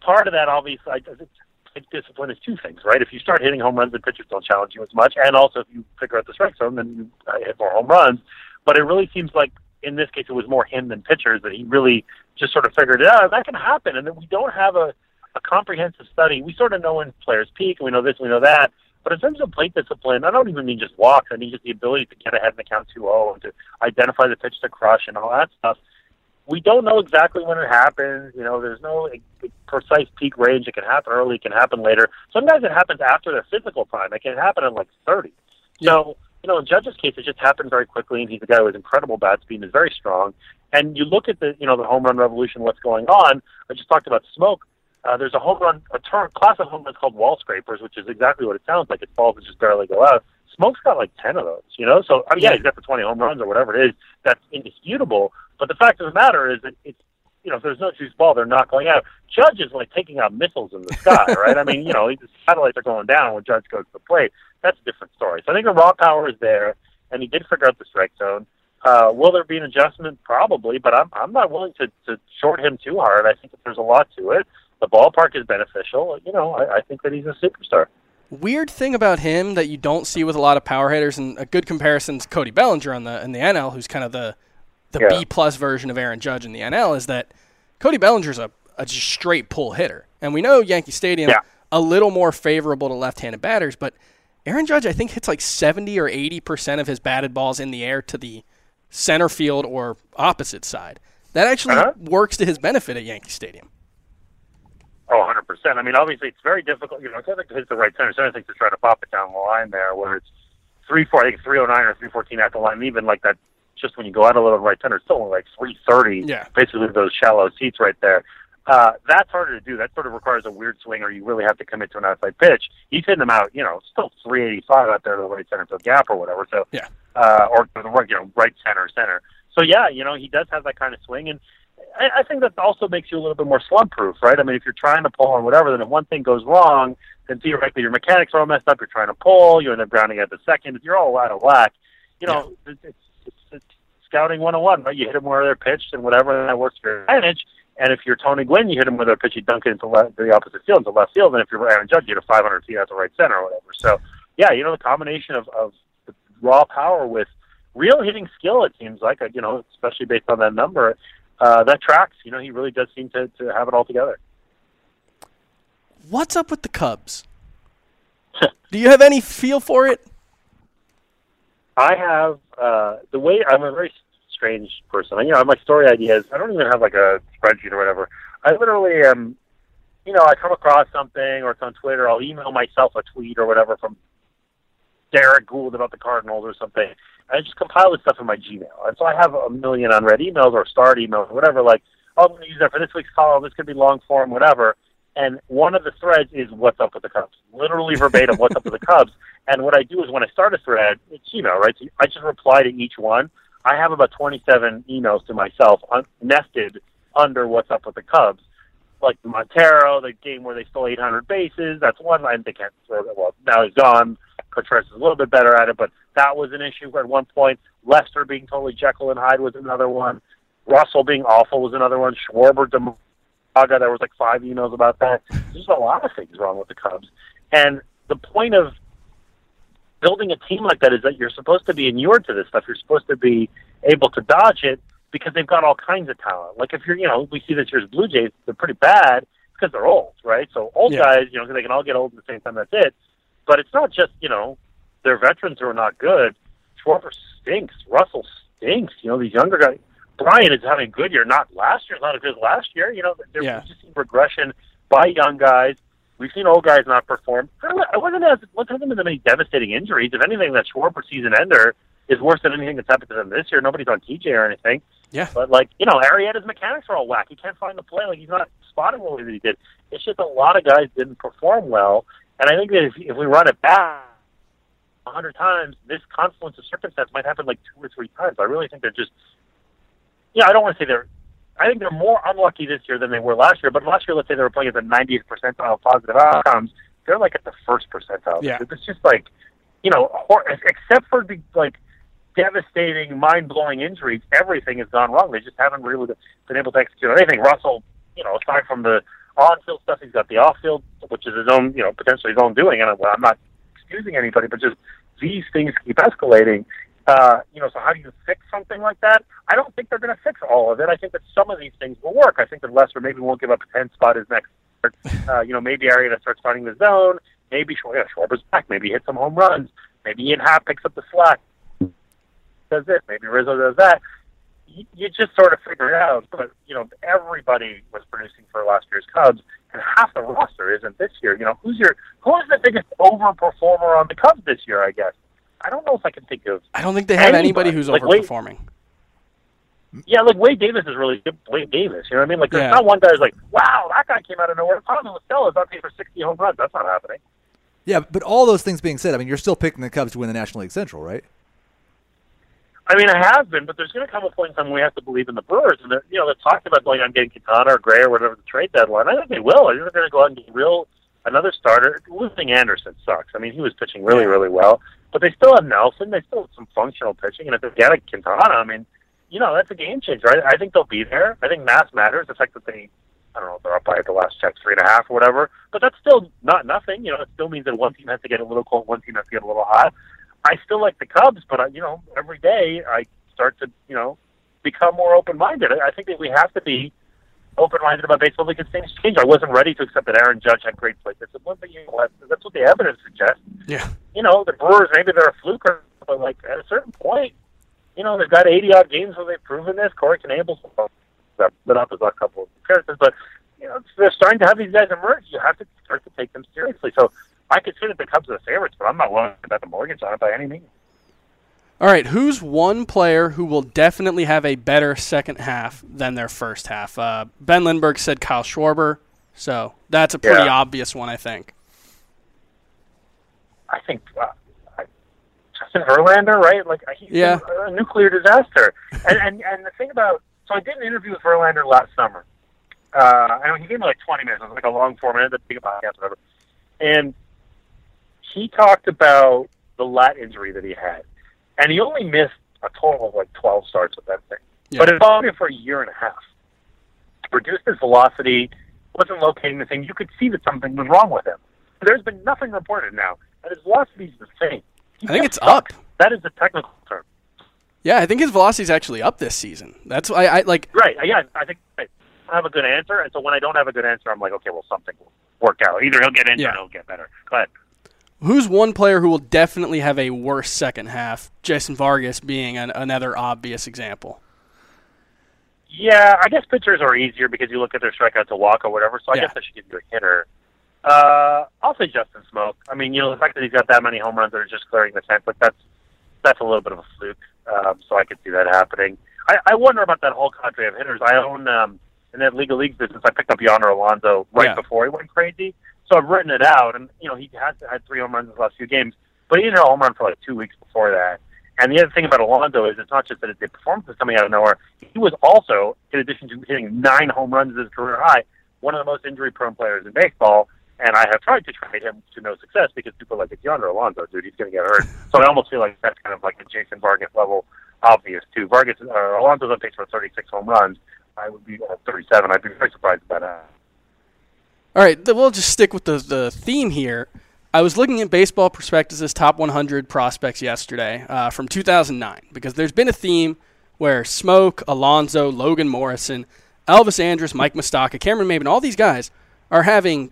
part of that, obviously, I, it's discipline is two things, right? If you start hitting home runs, the pitchers don't challenge you as much, and also if you figure out the strike zone, then you uh, hit more home runs. But it really seems like in this case, it was more him than pitchers that he really just sort of figured it out. That can happen, and that we don't have a, a comprehensive study. We sort of know when players peak, and we know this, and we know that. But in terms of plate discipline, I don't even mean just walks. I mean just the ability to get ahead in the count 2-0 and to identify the pitch to crush and all that stuff. We don't know exactly when it happens. You know, there's no precise peak range. It can happen early. It can happen later. Sometimes it happens after their physical prime. It can happen in like 30. So, you know, in Judge's case, it just happened very quickly, and he's a guy with incredible bat speed and is very strong. And you look at the, you know, the home run revolution, what's going on. I just talked about Smoak. Uh, there's a home run, a term, class of home runs called wall scrapers, which is exactly what it sounds like. It's balls that just barely go out. Smoak's got like 10 of those, you know? So, I mean, yeah, he's got the 20 home runs or whatever it is. That's indisputable. But the fact of the matter is that it's, you know, if there's no juice ball, they're not going out. Judge is like taking out missiles in the sky, [laughs] right? I mean, you know, the satellites are going down when Judge goes to the plate. That's a different story. So I think the raw power is there, and he did figure out the strike zone. Uh, will there be an adjustment? Probably, but I'm I'm not willing to, to short him too hard. I think that there's a lot to it. The ballpark is beneficial. You know, I, I think that he's a superstar. Weird thing about him that you don't see with a lot of power hitters, and a good comparison is Cody Bellinger on the in the NL, who's kind of the the Yeah. B plus version of Aaron Judge in the NL, is that Cody Bellinger's a, a just straight pull hitter, and we know Yankee Stadium Yeah. a little more favorable to left-handed batters, but Aaron Judge I think hits like seventy or eighty percent of his batted balls in the air to the center field or opposite side. That actually Uh-huh. works to his benefit at Yankee Stadium. Oh, 100%. I mean, obviously, it's very difficult. You know, it's like to hit the right center. Center thinks to try to pop it down the line there, where it's 3 4, I think 309 or 314 at the line. Even like that, just when you go out a little right center, it's still only like 330. Yeah. Basically, those shallow seats right there. Uh, that's harder to do. That sort of requires a weird swing, or you really have to commit to an outside pitch. He's hitting them out, you know, still 385 out there to the right center field gap or whatever. So, Yeah. uh, or the right, you know, right center, center. So yeah, you know, he does have that kind of swing, and I, I think that also makes you a little bit more slump proof, right? I mean, if you're trying to pull on whatever, then if one thing goes wrong, then theoretically your mechanics are all messed up. You're trying to pull, you end up grounding at the second. You're all out of whack. You know, yeah. it's scouting 101, right? You hit them where they're pitched and whatever, and that works for your advantage. And if you're Tony Gwynn, you hit him with a pitch, you dunk it into left, the opposite field, into left field. And if you're Aaron Judge, you hit a 500 feet at the right center or whatever. So, yeah, you know, the combination of, of raw power with real hitting skill, it seems like, you know, especially based on that number, uh, that tracks. You know, he really does seem to, to have it all together. What's up with the Cubs? [laughs] Do you have any feel for it? I have uh, the way I'm a very strange person. You know, my story ideas. I don't even have like a spreadsheet or whatever. I literally am. You know, I come across something or it's on Twitter. I'll email myself a tweet or whatever from Derrick Goold about the Cardinals or something. I just compile this stuff in my Gmail, and so I have a million unread emails or starred emails or whatever. Like, oh, I'm going to use that for this week's column. This could be long form, whatever. And one of the threads is "What's up with the Cubs?" Literally verbatim, "What's up with the [laughs] Cubs?" And what I do is when I start a thread, it's email, right? So I just reply to each one. I have about 27 emails to myself un- nested under "What's up with the Cubs?" Like Montero, the game where they stole 800 bases. That's one line they can't throw. It. Well, now he's gone. Contreras is a little bit better at it, but that was an issue at one point. Lester being totally Jekyll and Hyde was another one. Russell being awful was another one. Schwarber, Demaga, there was like five emails about that. There's a lot of things wrong with the Cubs. And the point of building a team like that is that you're supposed to be inured to this stuff. You're supposed to be able to dodge it because they've got all kinds of talent. Like if you're, you know, we see this year's Blue Jays, they're pretty bad because they're old, right? So old yeah. guys, you know, they can all get old at the same time. That's it. But it's not just you know their veterans who are not good. Schwarber stinks. Russell stinks. You know these younger guys. Bryant is having a good year. Not last year. Not as good as last year. You know there's yeah. just seen regression by young guys. We've seen old guys not perform. I wasn't as what hasn't been that many devastating injuries. If anything, that Schwarber season ender is worse than anything that's happened to them this year. Nobody's on TJ or anything. Yeah. But like you know, Arrieta's mechanics are all whack. He can't find the play. Like he's not spotting what he did. It's just a lot of guys didn't perform well, and I think that if, if we run it back a hundred times, this confluence of circumstance might happen like two or three times. I really think they're just, yeah, I don't want to say they're, I think they're more unlucky this year than they were last year. But last year, let's say they were playing at the 90th percentile of positive outcomes. They're like at the first percentile. Yeah. It's just like, you know, except for the like devastating, mind-blowing injuries, everything has gone wrong. They just haven't really been able to execute anything. Russell, you know, aside from the on-field stuff. He's got the off-field, which is his own, you know, potentially his own doing. And I'm not excusing anybody, but just these things keep escalating. Uh, you know, so how do you fix something like that? I don't think they're going to fix all of it. I think that some of these things will work. I think that Lester maybe won't give up a 10 spot his next. Uh, you know, maybe Arrieta starts finding the zone. Maybe yeah, Schwarber's back. Maybe he hits some home runs. Maybe Ian Happ picks up the slack. Does this? Maybe Rizzo does that you just sort of figure it out. But you know, everybody was producing for last year's Cubs, and half the roster isn't this year. You know, who's your who is the biggest overperformer on the Cubs this year? I guess I don't know if I can think of. I don't think they have anybody, anybody who's like overperforming. Wade, yeah, like Wade Davis is really good. Wade Davis, you know what I mean? Like, there's yeah. not one guy who's like, "Wow, that guy came out of nowhere." Pablo Stella is on pace for 60 home runs. That's not happening. Yeah, but all those things being said, I mean, you're still picking the Cubs to win the National League Central, right? I mean, I have been, but there's going to come a point in time when we have to believe in the Brewers. And, you know, they're talking about going on getting Quintana or Gray or whatever the trade deadline. I think they will. I think they're going to go out and get real another starter. Losing Anderson sucks. I mean, he was pitching really, really well. But they still have Nelson. They still have some functional pitching. And if they get a Quintana, I mean, you know, that's a game changer. I, I think they'll be there. I think mass matters. The fact that they, I don't know, they're up by the last check three and a half or whatever. But that's still not nothing. You know, it still means that one team has to get a little cold, one team has to get a little hot. I still like the Cubs, but I, you know, every day I start to, you know, become more open-minded. I think that we have to be open-minded about baseball because things change. I wasn't ready to accept that Aaron Judge had great play discipline, but you know what? That's what the evidence suggests. Yeah. You know, the Brewers maybe they're a fluke, but like at a certain point, you know, they've got 80 odd games where they've proven this. Corey Knebel's lit up as a couple of characters, but you know, they're starting to have these guys emerge. You have to start to take them seriously. So I consider the Cubs the favorites, but I'm not willing to bet the mortgage on it by any means. All right, who's one player who will definitely have a better second half than their first half? Uh, ben Lindbergh said Kyle Schwarber, so that's a pretty yeah. obvious one, I think. I think uh, Justin Verlander, right? Like he's yeah. a, nuclear disaster. [laughs] and, and and the thing about so I did an interview with Verlander last summer. Uh, and he gave me like 20 minutes. It was like a long four minutes, a big podcast, whatever and he talked about the lat injury that he had, and he only missed a total of like 12 starts with that thing. Yeah. But it followed him for a year and a half. Reduced his velocity, wasn't locating the thing. You could see that something was wrong with him. There's been nothing reported now, and his velocity is the same. He I think it's up. That is a technical term. Yeah, I think his velocity is actually up this season. That's why I, I like. Right. Yeah, I think I have a good answer, and so when I don't have a good answer, I'm like, okay, well, something will work out. Either he'll get injured yeah. or he'll get better. Go ahead. Who's one player who will definitely have a worse second half? Jason Vargas being an, another obvious example. Yeah, I guess pitchers are easier because you look at their strikeout to walk or whatever. So I yeah. guess I should give you a hitter. Uh, I'll say Justin Smoak. I mean, you know, the fact that he's got that many home runs that are just clearing the fence, like that's that's a little bit of a fluke. Um, so I could see that happening. I, I wonder about that whole cadre of hitters. I own um, in that League of Leagues business. I picked up Yonder Alonso right yeah. before he went crazy. So I've written it out, and you know he has had three home runs in the last few games, but he didn't hit a home run for like two weeks before that. And the other thing about Alonso is it's not just that the performance is coming out of nowhere. He was also, in addition to hitting nine home runs as his career high, one of the most injury-prone players in baseball. And I have tried to trade him to no success because people are like, it's Yonder Alonso, dude, he's going to get hurt. [laughs] So I almost feel like that's kind of like a Jason Vargas level obvious too. Vargas, uh, Alonso's on pace for 36 home runs. I would be at 37. I'd be very surprised about that. All right, we'll just stick with the the theme here. I was looking at Baseball Prospectus' top 100 prospects yesterday uh, from 2009 because there's been a theme where Smoak, Alonso, Logan Morrison, Elvis Andrus, Mike Moustakas, Cameron Maybin, all these guys are having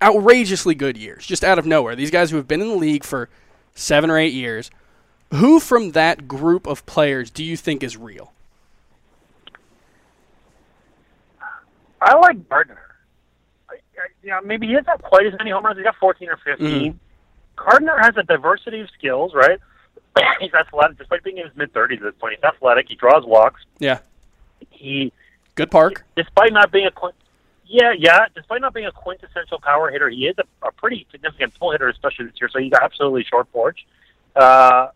outrageously good years just out of nowhere. These guys who have been in the league for seven or eight years. Who from that group of players do you think is real? I like Gardner yeah, maybe he hasn't quite as many home runs. He's got 14 or 15. Mm-hmm. Gardner has a diversity of skills, right? [clears throat] he's athletic, despite being in his mid 30s at this point. He's athletic. He draws walks. Yeah. He good park. Despite not being a yeah, yeah. Despite not being a quintessential power hitter, he is a, a pretty significant pull hitter, especially this year. So he's absolutely short porch. Uh,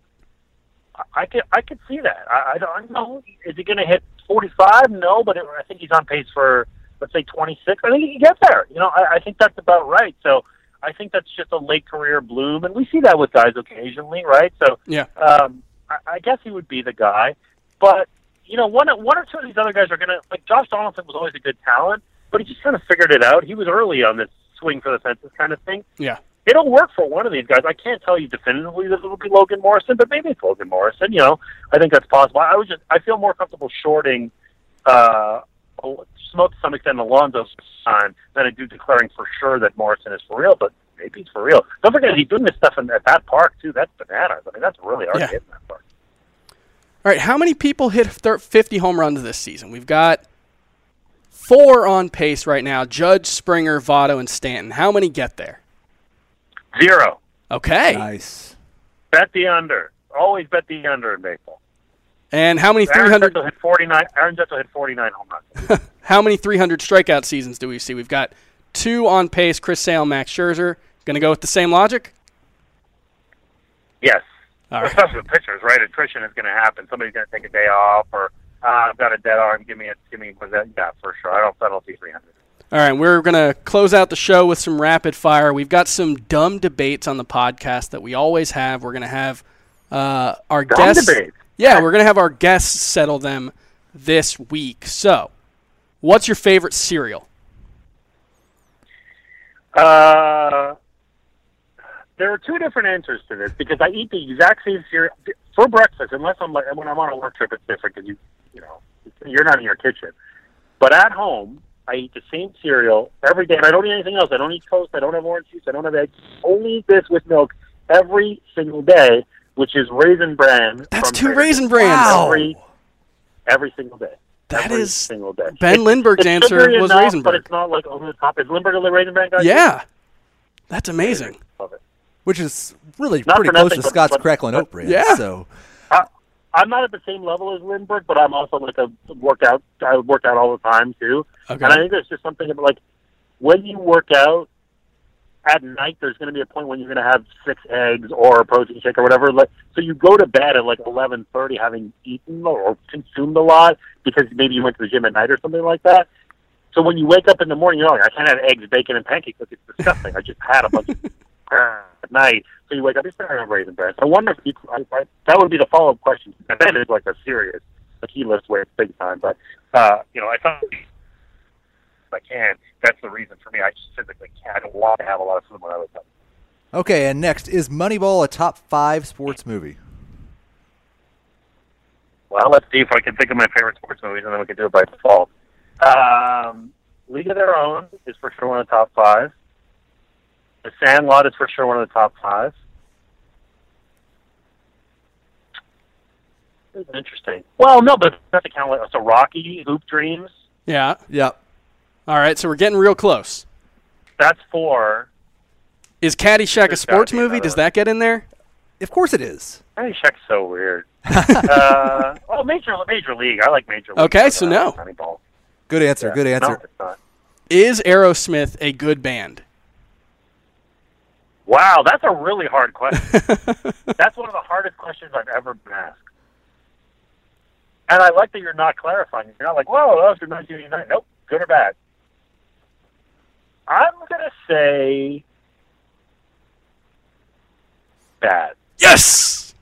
I could I could see that. I, I don't know. Is he going to hit 45? No, but it, I think he's on pace for let's say 26, I think he can get there. You know, I, I think that's about right. So I think that's just a late career bloom, and we see that with guys occasionally, right? So yeah, um, I, I guess he would be the guy. But you know, one one or two of these other guys are gonna like Josh Donaldson was always a good talent, but he just kind of figured it out. He was early on this swing for the fences kind of thing. Yeah. It'll work for one of these guys. I can't tell you definitively that it'll be Logan Morrison, but maybe it's Logan Morrison. You know, I think that's possible. I was just I feel more comfortable shorting uh, Smoak to some extent Alonso's time than I do declaring for sure that Morrison is for real, but maybe he's for real. Don't forget he's doing this stuff in, at that park too. That's bananas. I mean, that's really hard yeah. to hit in that park. All right, how many people hit 50 home runs this season? We've got four on pace right now: Judge, Springer, Votto, and Stanton. How many get there? Zero. Okay. Nice. Bet the under. Always bet the under in baseball. And how many 300 Aaron hit 49 Aaron Judge hit 49 home runs. [laughs] how many 300 strikeout seasons do we see? We've got two on pace, Chris Sale, Max Scherzer. Going to go with the same logic? Yes. All right. Especially with pitchers, right? Attrition is going to happen. Somebody's going to take a day off, or uh, I've got a dead arm. Give me a, give me was that? Yeah, for sure. I don't. I don't see 300. All right, we're going to close out the show with some rapid fire. We've got some dumb debates on the podcast that we always have. We're going to have uh, our dumb guests. Debates. Yeah, we're going to have our guests settle them this week. So, what's your favorite cereal? Uh, there are two different answers to this because I eat the exact same cereal for breakfast, unless I'm like when I'm on a work trip, it's different because you you know you're not in your kitchen. But at home, I eat the same cereal every day, and I don't eat anything else. I don't eat toast. I don't have orange juice. I don't have eggs. Only eat this with milk every single day which is Raisin Bran. That's two Raisin Brans wow. every every single day. That every is single day. Ben Lindbergh's answer was enough, Raisin Bran, but it's not like over the top. Is Lindbergh a Raisin Bran guy? Yeah, that's amazing. Love it. Which is really not pretty close nothing, to but, Scott's but, Cracklin' Oat Bran. Yeah. So. I, I'm not at the same level as Lindbergh, but I'm also like a workout. I work out all the time too, okay. and I think there's just something about like when you work out, at night there's going to be a point when you're going to have six eggs or a protein shake or whatever. Like, so you go to bed at like 11:30, having eaten or consumed a lot because maybe you went to the gym at night or something like that. So when you wake up in the morning, you're like, I can't have eggs, bacon, and pancakes. Because it's disgusting. I just had a bunch of [laughs] at night. So you wake up, you're starting to raisin bread. I wonder if you, I, I, that would be the follow up question. And that is like a serious, like he lifts weights big time. But uh, you know, I thought if I can, that's the reason for me. I just physically can't. I don't want to have a lot of food when I wake up. Okay, and next is Moneyball a top five sports movie? Well, let's see if I can think of my favorite sports movies, and then we can do it by default. Um, League of Their Own is for sure one of the top five. The Sandlot is for sure one of the top five. Interesting. Well, no, but that's a count. So Rocky, Hoop Dreams. Yeah. Yep. All right, so we're getting real close. That's four. Is Caddyshack a sports movie? Does that get in there? Of course it is. Caddyshack's so weird. [laughs] uh, oh, Major Major League. I like Major League. Okay, so no. Moneyball. Good answer. Yeah. Good answer. No, it's not. Is Aerosmith a good band? Wow, that's a really hard question. [laughs] that's one of the hardest questions I've ever been asked. And I like that you're not clarifying. You're not like, whoa, that was from 1989. Nope, good or bad. I'm going to say bad. Yes.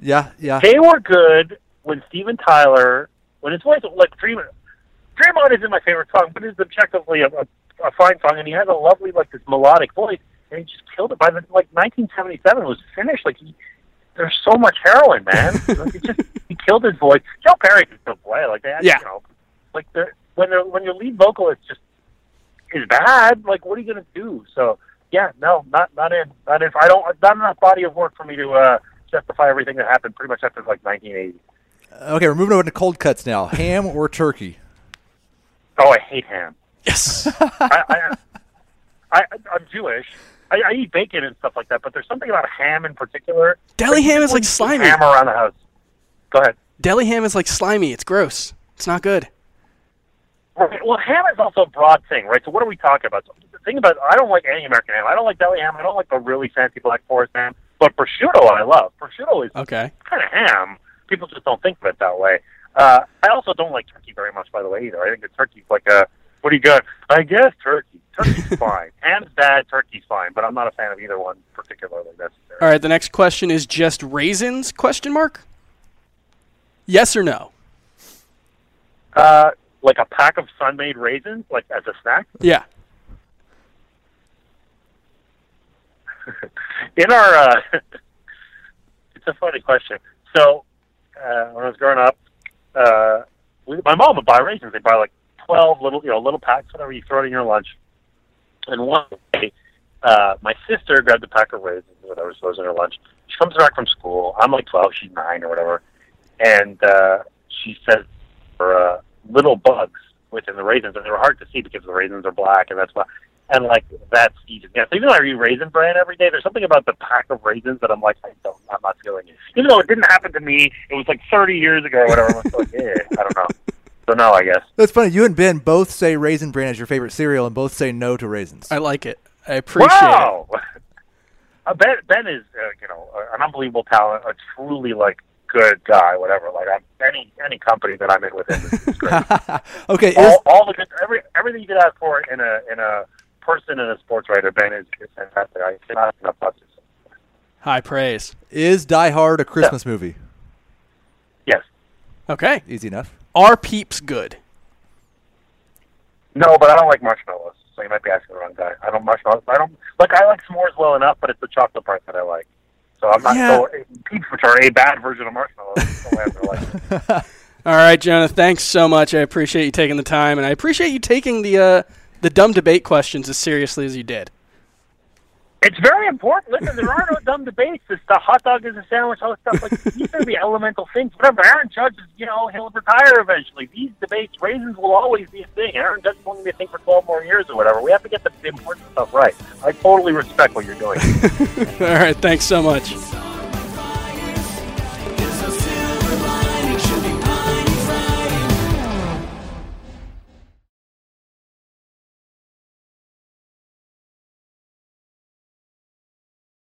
Yeah, yeah. They were good when Steven Tyler, when his voice, like Dream, Dream On isn't my favorite song, but it's objectively a, a, a fine song, and he has a lovely, like, this melodic voice, and he just killed it. By the, like, 1977 was finished. Like, he, there's so much heroin, man. [laughs] like, it just, he killed his voice. Joe Perry can still play. Like, they had, Yeah. you know, like, they're, when, they're, when your lead vocalist just is bad, like, what are you going to do? So, yeah, no, not not in. Not if I don't. Not enough body of work for me to uh, justify everything that happened pretty much after like 1980. Okay, we're moving over to cold cuts now. Ham or turkey? Oh, I hate ham. Yes. [laughs] I, I, I I'm Jewish. I, I eat bacon and stuff like that, but there's something about ham in particular. Deli Like, ham is like slimy. Ham around the house. Go ahead. Deli ham is like slimy. It's gross. It's not good. Right. Well, ham is also a broad thing, right? So what are we talking about? So the thing about I don't like any American ham. I don't like deli ham. I don't like the really fancy black forest ham. But prosciutto, I love. Prosciutto is Okay. kind of ham. People just don't think of it that way. Uh, I also don't like turkey very much, by the way, either. I think the turkey's like a what do you got? I guess turkey. Turkey's [laughs] fine. Ham's bad. Turkey's fine. But I'm not a fan of either one particularly necessarily. All right. The next question is just raisins? Question mark. Yes or no? Uh, like a pack of Sun-Maid raisins, like as a snack. Yeah. [laughs] in our uh, [laughs] it's a funny question. So uh, when i was growing up uh, we, my mom would buy raisins. They buy like 12 little you know little packs whatever you throw it in your lunch. And one day uh, my sister grabbed a pack of raisins whatever so it was in her lunch. She comes back from school. I'm like 12 she's 9 or whatever. And uh, she says for uh, little bugs within the raisins and they were hard to see because the raisins are black and that's why and like that's easy. Yeah, so even though I eat raisin bran every day, there's something about the pack of raisins that I'm like, I don't, I'm not feeling it. Even though it didn't happen to me, it was like 30 years ago or whatever. I'm like, yeah, [laughs] I don't know. So no, I guess. That's funny. You and Ben both say Raisin Bran is your favorite cereal, and both say no to raisins. I like it. I appreciate wow. [laughs] Uh, ben, ben is, uh, you know, an unbelievable talent, a truly like good guy, whatever. Like I'm, any any company that I'm in with him is, is great. [laughs] okay, is, all, all the good, every everything you could ask for in a in a person and a sports writer, Ben is, is fantastic. I cannot ask enough about this. it. High praise. is Die Hard a Christmas movie? Yes. Okay. Easy enough. Are peeps good? No, but I don't like marshmallows. So you might be asking the wrong guy. I don't marshmallows. I don't like. I like s'mores well enough, but it's the chocolate part that I like. So I'm not. Yeah. So peeps, which are a bad version of marshmallows, don't have to like. [laughs] All right, Jonah. Thanks so much. I appreciate you taking the time, and I appreciate you taking the uh, the dumb debate questions as seriously as you did. It's very important. Listen, there are no [laughs] dumb debates. The hot dog is a sandwich, all this stuff. Like [laughs] these are the elemental things. Whatever Aaron Judge is, you know, he'll retire eventually. These debates, raisins will always be a thing. Aaron Judge to be a thing for 12 more years or whatever. We have to get the important stuff right. I totally respect what you're doing. [laughs] All right. Thanks so much.